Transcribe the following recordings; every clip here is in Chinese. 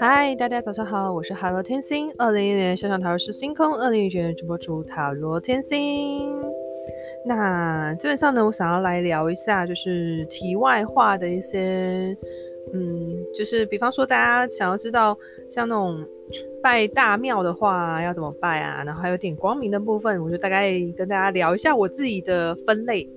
嗨，大家早上好，我是海螺天星，二零一一年线上塔罗师星空，二零一九年主播主塔罗天星。那基本上呢，我想要来聊一下，就是题外话的一些，嗯，就是比方说大家想要知道，像那种拜大庙的话要怎么拜啊，然后还有点光明的部分，我就大概跟大家聊一下我自己的分类。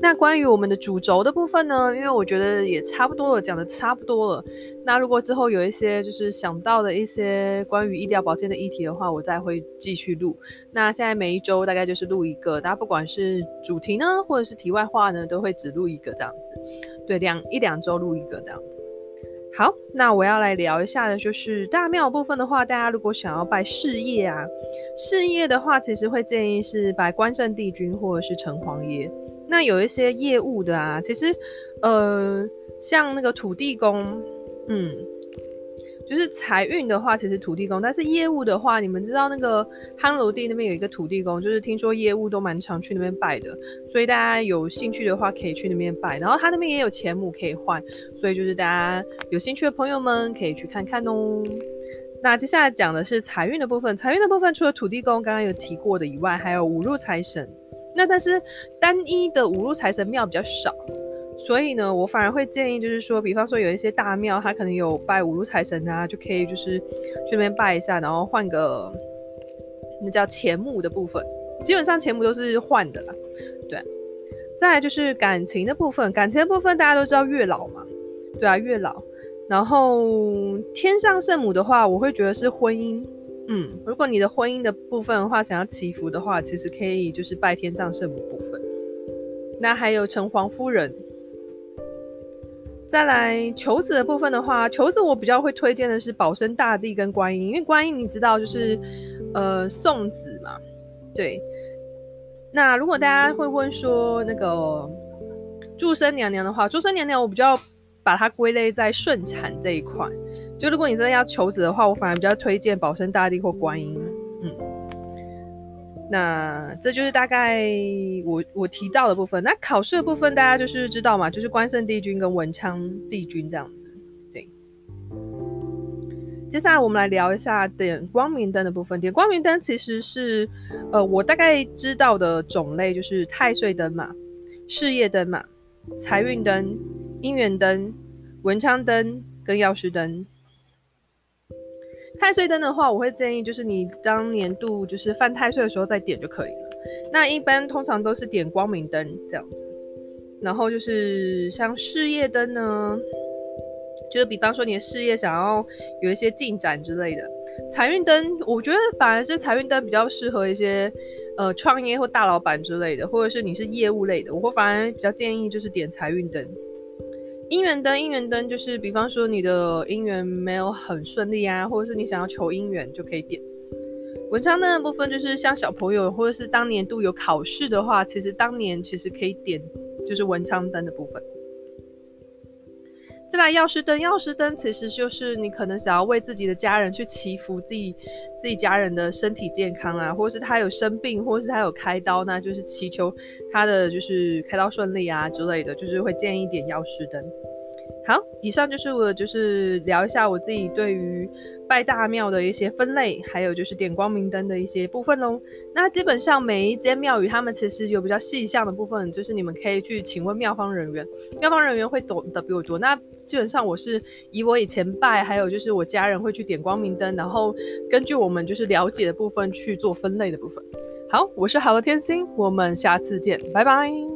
那关于我们的主轴的部分呢，因为我觉得也差不多了，讲的差不多了。那如果之后有一些就是想到的一些关于医疗保健的议题的话，我再会继续录。那现在每一周大概就是录一个，大家不管是主题呢，或者是题外话呢，都会只录一个这样子。对，两一两周录一个这样子。好，那我要来聊一下的就是大庙部分的话，大家如果想要拜事业啊，事业的话，其实会建议是拜关圣帝君或者是城隍爷。那有一些业务的啊，其实，呃，像那个土地公，嗯，就是财运的话，其实土地公，但是业务的话，你们知道那个夯炉地那边有一个土地公，就是听说业务都蛮常去那边拜的，所以大家有兴趣的话可以去那边拜，然后他那边也有钱母可以换，所以就是大家有兴趣的朋友们可以去看看哦。那接下来讲的是财运的部分，财运的部分除了土地公刚刚有提过的以外，还有五路财神。那但是单一的五路财神庙比较少，所以呢，我反而会建议，就是说，比方说有一些大庙，它可能有拜五路财神啊，就可以就是去那边拜一下，然后换个那叫钱母的部分。基本上钱母都是换的啦，对。再来就是感情的部分，感情的部分大家都知道月老嘛，对啊，月老。然后天上圣母的话，我会觉得是婚姻。嗯，如果你的婚姻的部分的话，想要祈福的话，其实可以就是拜天上圣母部分。那还有城隍夫人。再来求子的部分的话，求子我比较会推荐的是保生大帝跟观音，因为观音你知道就是呃送子嘛，对。那如果大家会问说那个祝生娘娘的话，祝生娘娘我比较把它归类在顺产这一块。就如果你真的要求子的话，我反而比较推荐保生大帝或观音。嗯，那这就是大概我我提到的部分。那考试的部分大家就是知道嘛，就是关圣帝君跟文昌帝君这样子。对。接下来我们来聊一下点光明灯的部分。点光明灯其实是呃我大概知道的种类，就是太岁灯嘛、事业灯嘛、财运灯、姻缘灯、文昌灯跟药师灯。太岁灯的话，我会建议就是你当年度就是犯太岁的时候再点就可以了。那一般通常都是点光明灯这样子。然后就是像事业灯呢，就是比方说你的事业想要有一些进展之类的。财运灯，我觉得反而是财运灯比较适合一些呃创业或大老板之类的，或者是你是业务类的，我会反而比较建议就是点财运灯。姻缘灯，姻缘灯就是，比方说你的姻缘没有很顺利啊，或者是你想要求姻缘，就可以点。文昌灯的部分就是像小朋友或者是当年度有考试的话，其实当年其实可以点，就是文昌灯的部分。再来药师灯，药师灯其实就是你可能想要为自己的家人去祈福自己自己家人的身体健康啊，或者是他有生病，或者是他有开刀，那就是祈求他的就是开刀顺利啊之类的，就是会建议点药师灯。好，以上就是我就是聊一下我自己对于拜大庙的一些分类，还有就是点光明灯的一些部分喽。那基本上每一间庙宇，他们其实有比较细项的部分，就是你们可以去请问庙方人员，庙方人员会懂得比我多。那基本上我是以我以前拜，还有就是我家人会去点光明灯，然后根据我们就是了解的部分去做分类的部分。好，我是好的天星，我们下次见，拜拜。